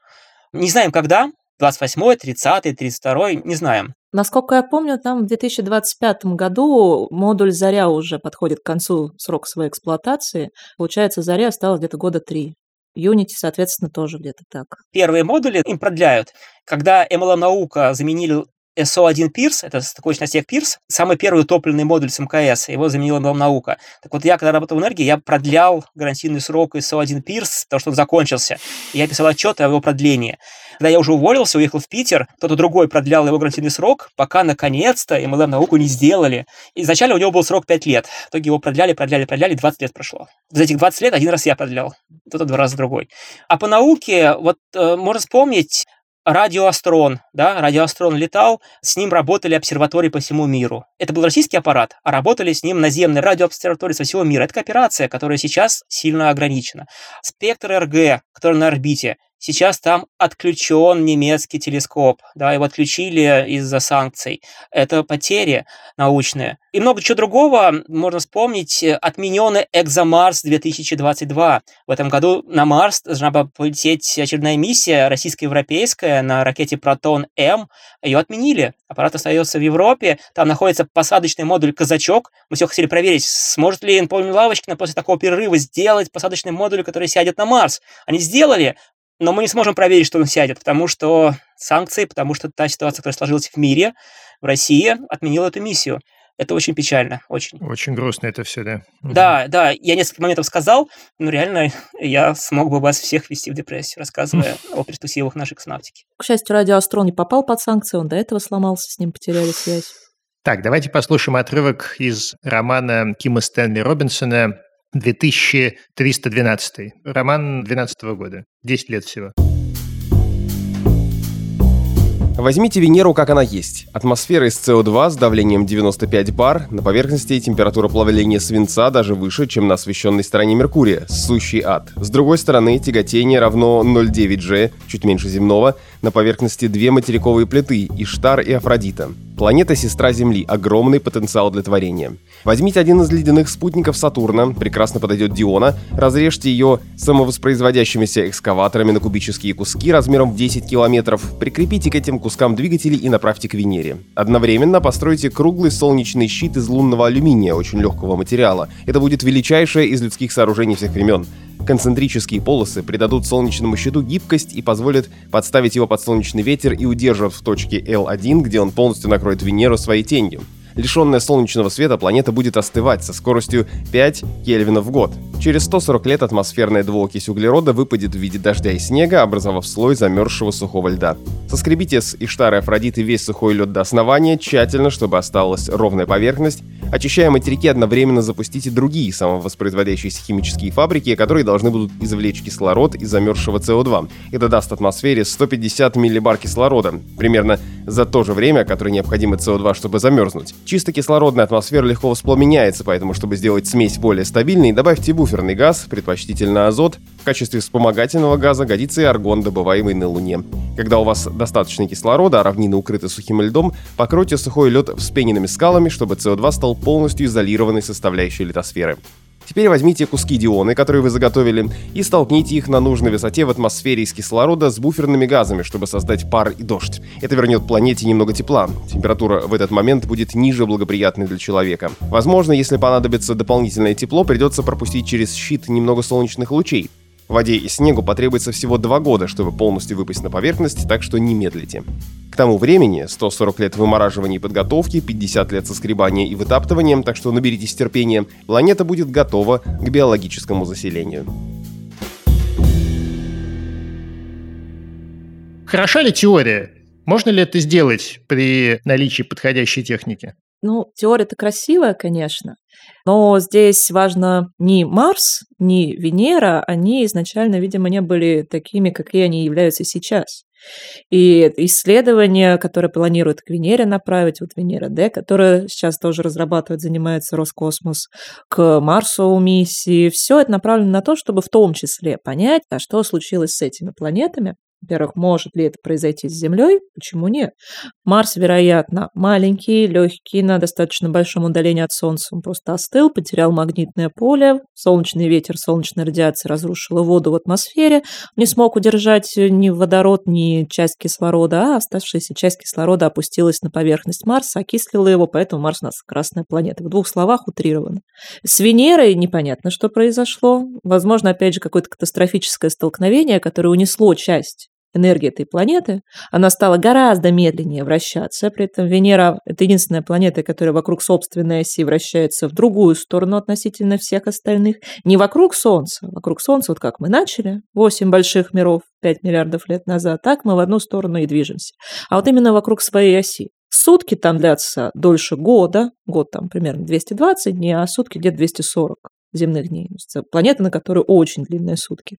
Не знаем, когда, 28 30 32 не знаем. Насколько я помню, там в 2025 году модуль «Заря» уже подходит к концу срока своей эксплуатации. Получается, «Заря» осталось где-то года три. Unity, соответственно, тоже где-то так. Первые модули им продляют. Когда MLM-наука заменили SO1 Пирс, это стыковочный отсек Пирс, самый первый утопленный модуль с МКС, его заменила наука. Так вот, я, когда работал в энергии, я продлял гарантийный срок SO1 Пирс, потому что он закончился. Я писал отчет о его продлении. Когда я уже уволился, уехал в Питер, кто-то другой продлял его гарантийный срок, пока наконец-то MLM науку не сделали. Изначально у него был срок 5 лет. В итоге его продляли, продляли, продляли, 20 лет прошло. За этих 20 лет один раз я продлял, кто-то два раза другой. А по науке, вот э, можно вспомнить, радиоастрон, да, радиоастрон летал, с ним работали обсерватории по всему миру. Это был российский аппарат, а работали с ним наземные радиообсерватории со всего мира. Это кооперация, которая сейчас сильно ограничена. Спектр РГ, который на орбите, Сейчас там отключен немецкий телескоп, да, его отключили из-за санкций. Это потери научные. И много чего другого можно вспомнить. Отмененный Экзомарс 2022. В этом году на Марс должна была полететь очередная миссия российско-европейская на ракете Протон-М. Ее отменили. Аппарат остается в Европе. Там находится посадочный модуль «Казачок». Мы все хотели проверить, сможет ли Павел Лавочкина после такого перерыва сделать посадочный модуль, который сядет на Марс. Они сделали, но мы не сможем проверить, что он сядет, потому что санкции, потому что та ситуация, которая сложилась в мире, в России, отменила эту миссию. Это очень печально, очень. Очень грустно это все, да. Да, да, я несколько моментов сказал, но реально я смог бы вас всех ввести в депрессию, рассказывая о перспективах нашей космонавтики. К счастью, радиоастрон не попал под санкции, он до этого сломался, с ним потеряли связь. Так, давайте послушаем отрывок из романа Кима Стэнли Робинсона 2312. Роман 12 года. 10 лет всего. Возьмите Венеру, как она есть. Атмосфера из СО2 с давлением 95 бар, на поверхности температура плавления свинца даже выше, чем на освещенной стороне Меркурия, сущий ад. С другой стороны, тяготение равно 0,9 G, чуть меньше земного, на поверхности две материковые плиты, Иштар и Афродита. Планета-сестра Земли, огромный потенциал для творения. Возьмите один из ледяных спутников Сатурна, прекрасно подойдет Диона, разрежьте ее самовоспроизводящимися экскаваторами на кубические куски размером в 10 километров, прикрепите к этим кускам двигатели и направьте к Венере. Одновременно постройте круглый солнечный щит из лунного алюминия, очень легкого материала. Это будет величайшее из людских сооружений всех времен. Концентрические полосы придадут солнечному щиту гибкость и позволят подставить его под солнечный ветер и удерживать в точке L1, где он полностью накроет Венеру своей тенью. Лишенная солнечного света, планета будет остывать со скоростью 5 кельвинов в год. Через 140 лет атмосферная двуокись углерода выпадет в виде дождя и снега, образовав слой замерзшего сухого льда. Соскребите с Иштары Афродиты весь сухой лед до основания, тщательно, чтобы осталась ровная поверхность. Очищая материки, одновременно запустите другие самовоспроизводящиеся химические фабрики, которые должны будут извлечь кислород из замерзшего СО2. Это даст атмосфере 150 миллибар кислорода, примерно за то же время, которое необходимо СО2, чтобы замерзнуть. Чисто кислородная атмосфера легко воспламеняется, поэтому, чтобы сделать смесь более стабильной, добавьте буферный газ, предпочтительно азот. В качестве вспомогательного газа годится и аргон, добываемый на Луне. Когда у вас достаточно кислорода, а равнины укрыты сухим льдом, покройте сухой лед вспененными скалами, чтобы СО2 стал полностью изолированной составляющей литосферы. Теперь возьмите куски дионы, которые вы заготовили, и столкните их на нужной высоте в атмосфере из кислорода с буферными газами, чтобы создать пар и дождь. Это вернет планете немного тепла. Температура в этот момент будет ниже благоприятной для человека. Возможно, если понадобится дополнительное тепло, придется пропустить через щит немного солнечных лучей. Воде и снегу потребуется всего два года, чтобы полностью выпасть на поверхность, так что не медлите. К тому времени 140 лет вымораживания и подготовки, 50 лет соскребания и вытаптывания, так что наберитесь терпения, планета будет готова к биологическому заселению. Хороша ли теория? Можно ли это сделать при наличии подходящей техники? Ну, теория-то красивая, конечно, но здесь важно не Марс, не Венера, они изначально, видимо, не были такими, какие они являются сейчас. И исследования, которые планируют к Венере направить, вот Венера Д, которая сейчас тоже разрабатывает, занимается Роскосмос, к Марсу миссии, все это направлено на то, чтобы в том числе понять, а что случилось с этими планетами, во-первых, может ли это произойти с Землей? Почему нет? Марс, вероятно, маленький, легкий, на достаточно большом удалении от Солнца. Он просто остыл, потерял магнитное поле, солнечный ветер, солнечная радиация разрушила воду в атмосфере, не смог удержать ни водород, ни часть кислорода, а оставшаяся часть кислорода опустилась на поверхность Марса, окислила его, поэтому Марс у нас красная планета. В двух словах утрированно. С Венерой непонятно, что произошло. Возможно, опять же, какое-то катастрофическое столкновение, которое унесло часть энергии этой планеты, она стала гораздо медленнее вращаться. При этом Венера – это единственная планета, которая вокруг собственной оси вращается в другую сторону относительно всех остальных. Не вокруг Солнца. Вокруг Солнца, вот как мы начали, 8 больших миров 5 миллиардов лет назад, так мы в одну сторону и движемся. А вот именно вокруг своей оси. Сутки там длятся дольше года, год там примерно 220 дней, а сутки где-то 240 земных дней. Планета, на которой очень длинные сутки.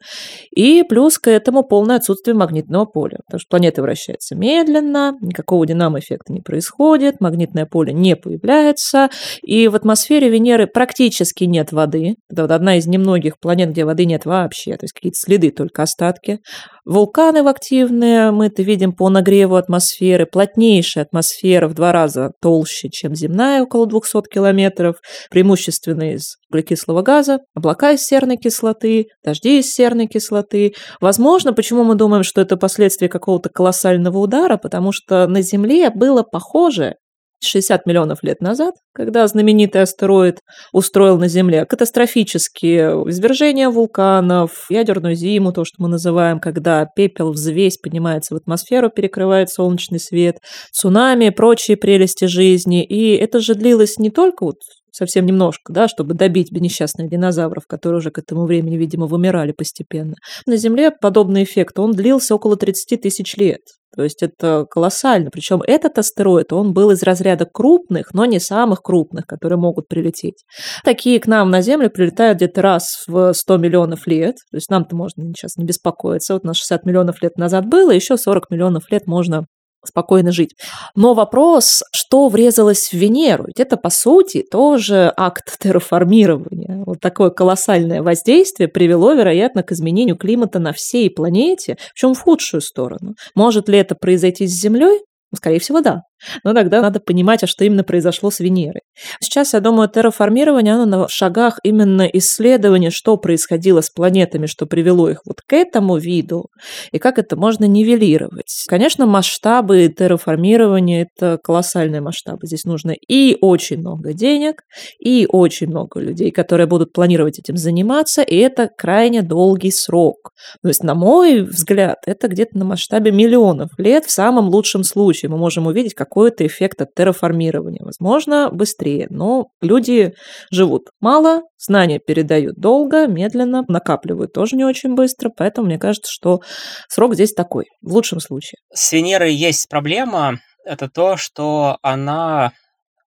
И плюс к этому полное отсутствие магнитного поля. Потому что планета вращается медленно, никакого динамо-эффекта не происходит, магнитное поле не появляется, и в атмосфере Венеры практически нет воды. Это вот одна из немногих планет, где воды нет вообще, то есть какие-то следы, только остатки. Вулканы активные, мы это видим по нагреву атмосферы, плотнейшая атмосфера в два раза толще, чем земная, около 200 километров, преимущественно из углекислого газа, облака из серной кислоты, дожди из серной кислоты. Возможно, почему мы думаем, что это последствия какого-то колоссального удара, потому что на Земле было похоже 60 миллионов лет назад, когда знаменитый астероид устроил на Земле катастрофические извержения вулканов, ядерную зиму, то, что мы называем, когда пепел, взвесь поднимается в атмосферу, перекрывает солнечный свет, цунами, прочие прелести жизни. И это же длилось не только вот совсем немножко, да, чтобы добить несчастных динозавров, которые уже к этому времени, видимо, вымирали постепенно. На Земле подобный эффект, он длился около 30 тысяч лет. То есть это колоссально. Причем этот астероид, он был из разряда крупных, но не самых крупных, которые могут прилететь. Такие к нам на Землю прилетают где-то раз в 100 миллионов лет. То есть нам-то можно сейчас не беспокоиться. Вот у нас 60 миллионов лет назад было, еще 40 миллионов лет можно спокойно жить. Но вопрос, что врезалось в Венеру? Ведь это, по сути, тоже акт терраформирования. Вот такое колоссальное воздействие привело, вероятно, к изменению климата на всей планете, причем в худшую сторону. Может ли это произойти с Землей? Ну, скорее всего, да. Но тогда надо понимать, а что именно произошло с Венерой. Сейчас, я думаю, терраформирование, оно на шагах именно исследования, что происходило с планетами, что привело их вот к этому виду, и как это можно нивелировать. Конечно, масштабы терраформирования – это колоссальные масштабы. Здесь нужно и очень много денег, и очень много людей, которые будут планировать этим заниматься, и это крайне долгий срок. То есть, на мой взгляд, это где-то на масштабе миллионов лет в самом лучшем случае. Мы можем увидеть, как какой-то эффект от терраформирования. Возможно, быстрее, но люди живут мало, знания передают долго, медленно, накапливают тоже не очень быстро, поэтому мне кажется, что срок здесь такой, в лучшем случае. С Венерой есть проблема, это то, что она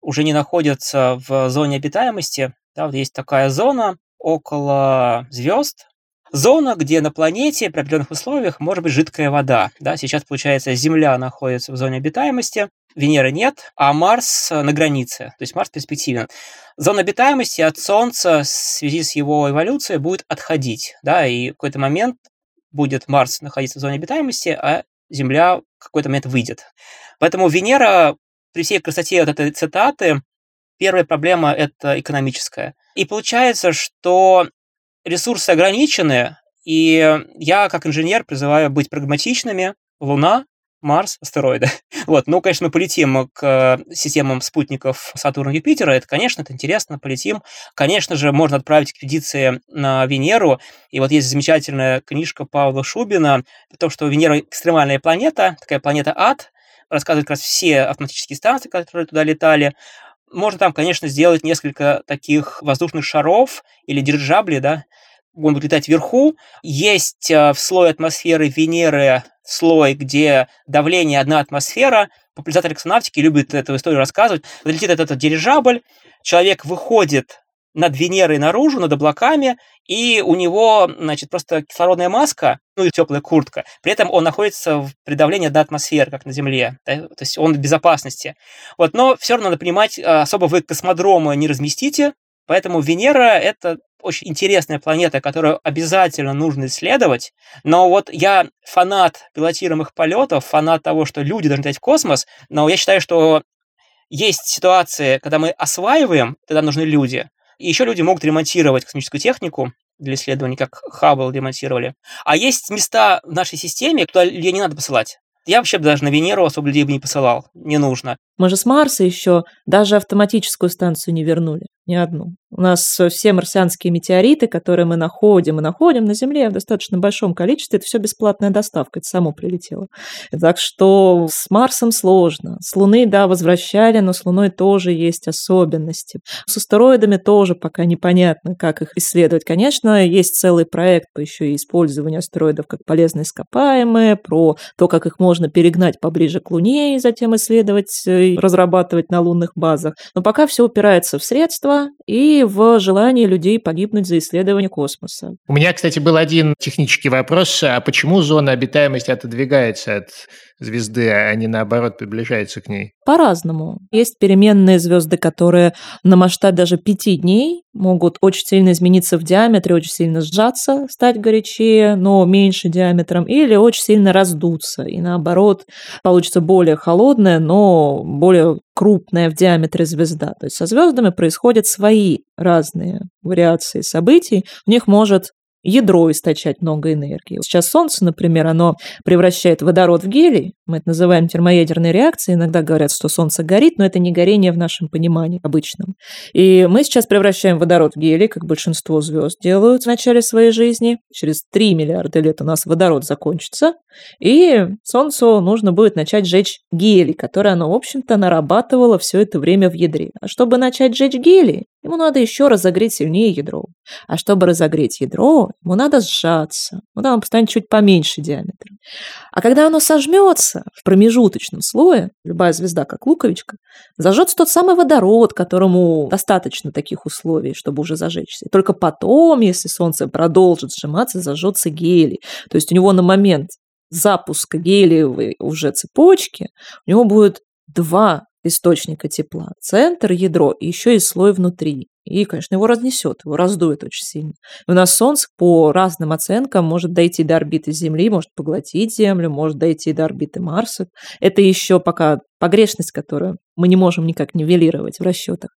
уже не находится в зоне обитаемости. Да, вот есть такая зона около звезд, зона, где на планете при определенных условиях может быть жидкая вода. Да, сейчас, получается, Земля находится в зоне обитаемости, Венеры нет, а Марс э, на границе, то есть Марс перспективен. Зона обитаемости от Солнца в связи с его эволюцией будет отходить, да, и в какой-то момент будет Марс находиться в зоне обитаемости, а Земля в какой-то момент выйдет. Поэтому Венера, при всей красоте вот этой цитаты, первая проблема – это экономическая. И получается, что ресурсы ограничены, и я, как инженер, призываю быть прагматичными. Луна Марс, астероиды. *laughs* Вот, ну, конечно, мы полетим к системам спутников Сатурна и Юпитера, это, конечно, это интересно, полетим. Конечно же, можно отправить экспедиции на Венеру, и вот есть замечательная книжка Павла Шубина о том, что Венера экстремальная планета, такая планета ад, рассказывает как раз все автоматические станции, которые туда летали. Можно там, конечно, сделать несколько таких воздушных шаров или дирижаблей, да, он будет летать вверху. Есть э, в слое атмосферы Венеры слой, где давление одна атмосфера. Популяризаторы космонавтики любят эту историю рассказывать. Летит этот дирижабль, человек выходит над Венерой наружу, над облаками, и у него, значит, просто кислородная маска, ну и теплая куртка. При этом он находится при давлении до атмосферы, как на Земле. Да? То есть он в безопасности. Вот, но все равно надо понимать, э, особо вы космодромы не разместите, поэтому Венера — это очень интересная планета, которую обязательно нужно исследовать. Но вот я фанат пилотируемых полетов, фанат того, что люди должны летать в космос, но я считаю, что есть ситуации, когда мы осваиваем, тогда нужны люди. И еще люди могут ремонтировать космическую технику для исследований, как Хаббл ремонтировали. А есть места в нашей системе, куда людей не надо посылать. Я вообще даже на Венеру особо людей бы не посылал. Не нужно. Мы же с Марса еще даже автоматическую станцию не вернули ни одну. У нас все марсианские метеориты, которые мы находим и находим на Земле в достаточно большом количестве, это все бесплатная доставка, это само прилетело. Так что с Марсом сложно. С Луны, да, возвращали, но с Луной тоже есть особенности. С астероидами тоже пока непонятно, как их исследовать. Конечно, есть целый проект по еще и использованию астероидов как полезные ископаемые, про то, как их можно перегнать поближе к Луне и затем исследовать, и разрабатывать на лунных базах. Но пока все упирается в средства, общества и в желании людей погибнуть за исследование космоса. У меня, кстати, был один технический вопрос. А почему зона обитаемости отодвигается от звезды, а не наоборот приближается к ней? По-разному. Есть переменные звезды, которые на масштабе даже пяти дней могут очень сильно измениться в диаметре, очень сильно сжаться, стать горячее, но меньше диаметром, или очень сильно раздуться, и наоборот получится более холодная, но более крупная в диаметре звезда. То есть со звездами происходят свои разные вариации событий. У них может ядро источать много энергии. Сейчас Солнце, например, оно превращает водород в гелий. Мы это называем термоядерной реакцией. Иногда говорят, что Солнце горит, но это не горение в нашем понимании обычном. И мы сейчас превращаем водород в гелий, как большинство звезд делают в начале своей жизни. Через 3 миллиарда лет у нас водород закончится, и Солнцу нужно будет начать жечь гелий, который оно, в общем-то, нарабатывало все это время в ядре. А чтобы начать жечь гелий, ему надо еще разогреть сильнее ядро. А чтобы разогреть ядро, ему надо сжаться. Ну он станет чуть поменьше диаметром. А когда оно сожмется в промежуточном слое, любая звезда, как луковичка, зажжется тот самый водород, которому достаточно таких условий, чтобы уже зажечься. И только потом, если Солнце продолжит сжиматься, зажжется гелий. То есть у него на момент запуска гелиевой уже цепочки, у него будет два источника тепла. Центр, ядро и еще и слой внутри. И, конечно, его разнесет, его раздует очень сильно. И у нас Солнце по разным оценкам может дойти до орбиты Земли, может поглотить Землю, может дойти до орбиты Марса. Это еще пока погрешность, которую мы не можем никак нивелировать в расчетах.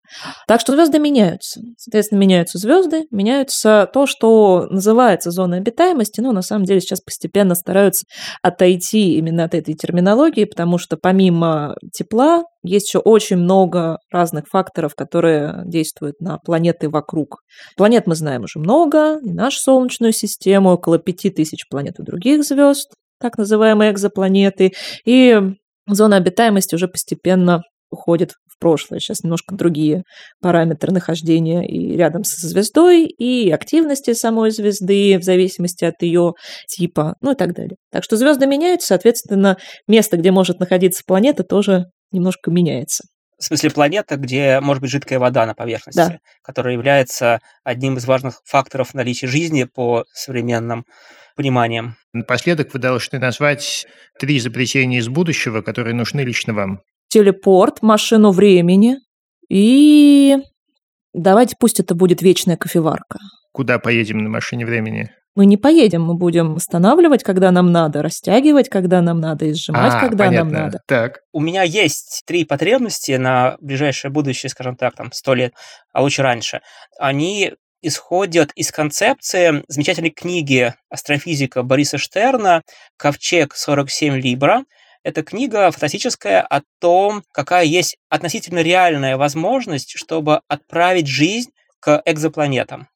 Так что звезды меняются. Соответственно, меняются звезды, меняются то, что называется зоной обитаемости, но на самом деле сейчас постепенно стараются отойти именно от этой терминологии, потому что помимо тепла есть еще очень много разных факторов, которые действуют на планеты вокруг. Планет мы знаем уже много, и нашу Солнечную систему, около пяти тысяч планет у других звезд, так называемые экзопланеты, и зона обитаемости уже постепенно уходит в прошлое. Сейчас немножко другие параметры нахождения и рядом со звездой, и активности самой звезды в зависимости от ее типа, ну и так далее. Так что звезды меняются, соответственно, место, где может находиться планета, тоже немножко меняется. В смысле планета, где может быть жидкая вода на поверхности, Да. которая является одним из важных факторов наличия жизни по современным пониманиям. Напоследок вы должны назвать три изобретения из будущего, которые нужны лично вам. Телепорт, машину времени и... Давайте пусть это будет вечная кофеварка. Куда поедем на машине времени? Мы не поедем, мы будем останавливать, когда нам надо, растягивать, когда нам надо, и сжимать, А, когда понятно. нам надо. Так, У меня есть три потребности на ближайшее будущее, скажем так, там, сто лет, а лучше раньше. Они исходят из концепции замечательной книги астрофизика Бориса Штерна «Ковчег 47 Либра». Это книга фантастическая о том, какая есть относительно реальная возможность, чтобы отправить жизнь к экзопланетам.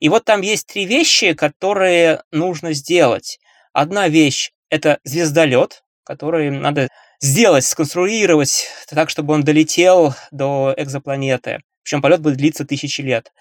И вот там есть три вещи, которые нужно сделать. Одна вещь – это звездолет, который надо сделать, сконструировать так, чтобы он долетел до экзопланеты. Причем полет будет длиться тысячи лет.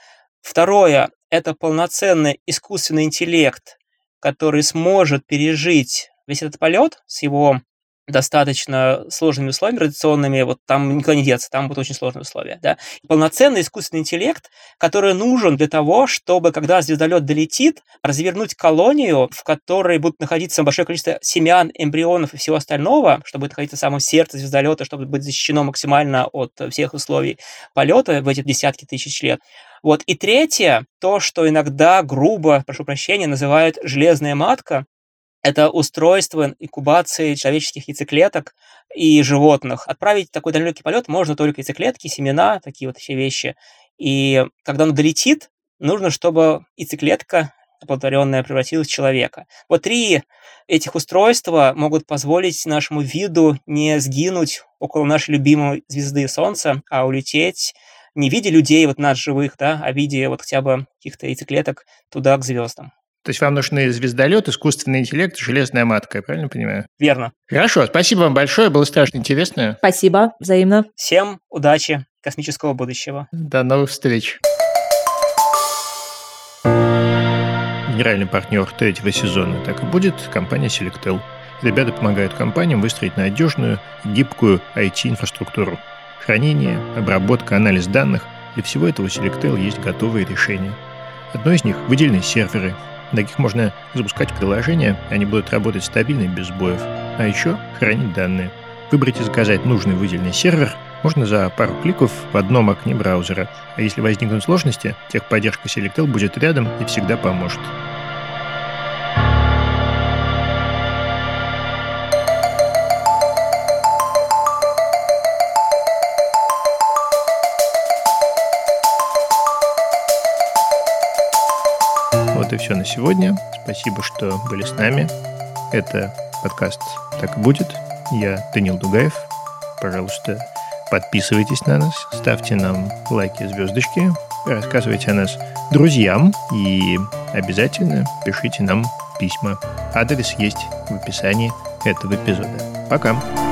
Второе – это полноценный искусственный интеллект, который сможет пережить весь этот полет с его достаточно сложными условиями радиационными, вот там никуда не деться, там будут очень сложные условия, да. Полноценный искусственный интеллект, который нужен для того, чтобы, когда звездолет долетит, развернуть колонию, в которой будут находиться большое количество семян, эмбрионов и всего остального, чтобы будет находиться в самом сердце звездолета, чтобы быть защищено максимально от всех условий полета в эти десятки тысяч лет. Вот. И третье, то, что иногда грубо, прошу прощения, называют железная матка, это устройство инкубации человеческих яйцеклеток и животных. Отправить такой далекий полет можно только яйцеклетки, семена, такие вот все вещи. И когда он долетит, нужно, чтобы яйцеклетка оплодотворенная превратилась в человека. Вот три этих устройства могут позволить нашему виду не сгинуть около нашей любимой звезды Солнца, а улететь не в виде людей, вот нас живых, да, а в виде вот хотя бы каких-то яйцеклеток туда, к звездам. То есть вам нужны звездолет, искусственный интеллект, железная матка, я правильно понимаю? Верно. Хорошо, спасибо вам большое, было страшно интересно. Спасибо, взаимно. Всем удачи, космического будущего. До новых встреч. Генеральный партнер третьего сезона так и будет компания Selectel. Ребята помогают компаниям выстроить надежную, гибкую IT-инфраструктуру. Хранение, обработка, анализ данных – для всего этого у Selectel есть готовые решения. Одно из них – выделенные серверы. Таких можно запускать приложения, они будут работать стабильно и без сбоев. А еще хранить данные. Выбрать и заказать нужный выделенный сервер можно за пару кликов в одном окне браузера. А если возникнут сложности, техподдержка Selectel будет рядом и всегда поможет. Вот и все на сегодня. Спасибо, что были с нами. Это подкаст «Так и будет». Я Данил Дугаев. Пожалуйста, подписывайтесь на нас, ставьте нам лайки, звездочки, рассказывайте о нас друзьям и обязательно пишите нам письма. Адрес есть в описании этого эпизода. Пока!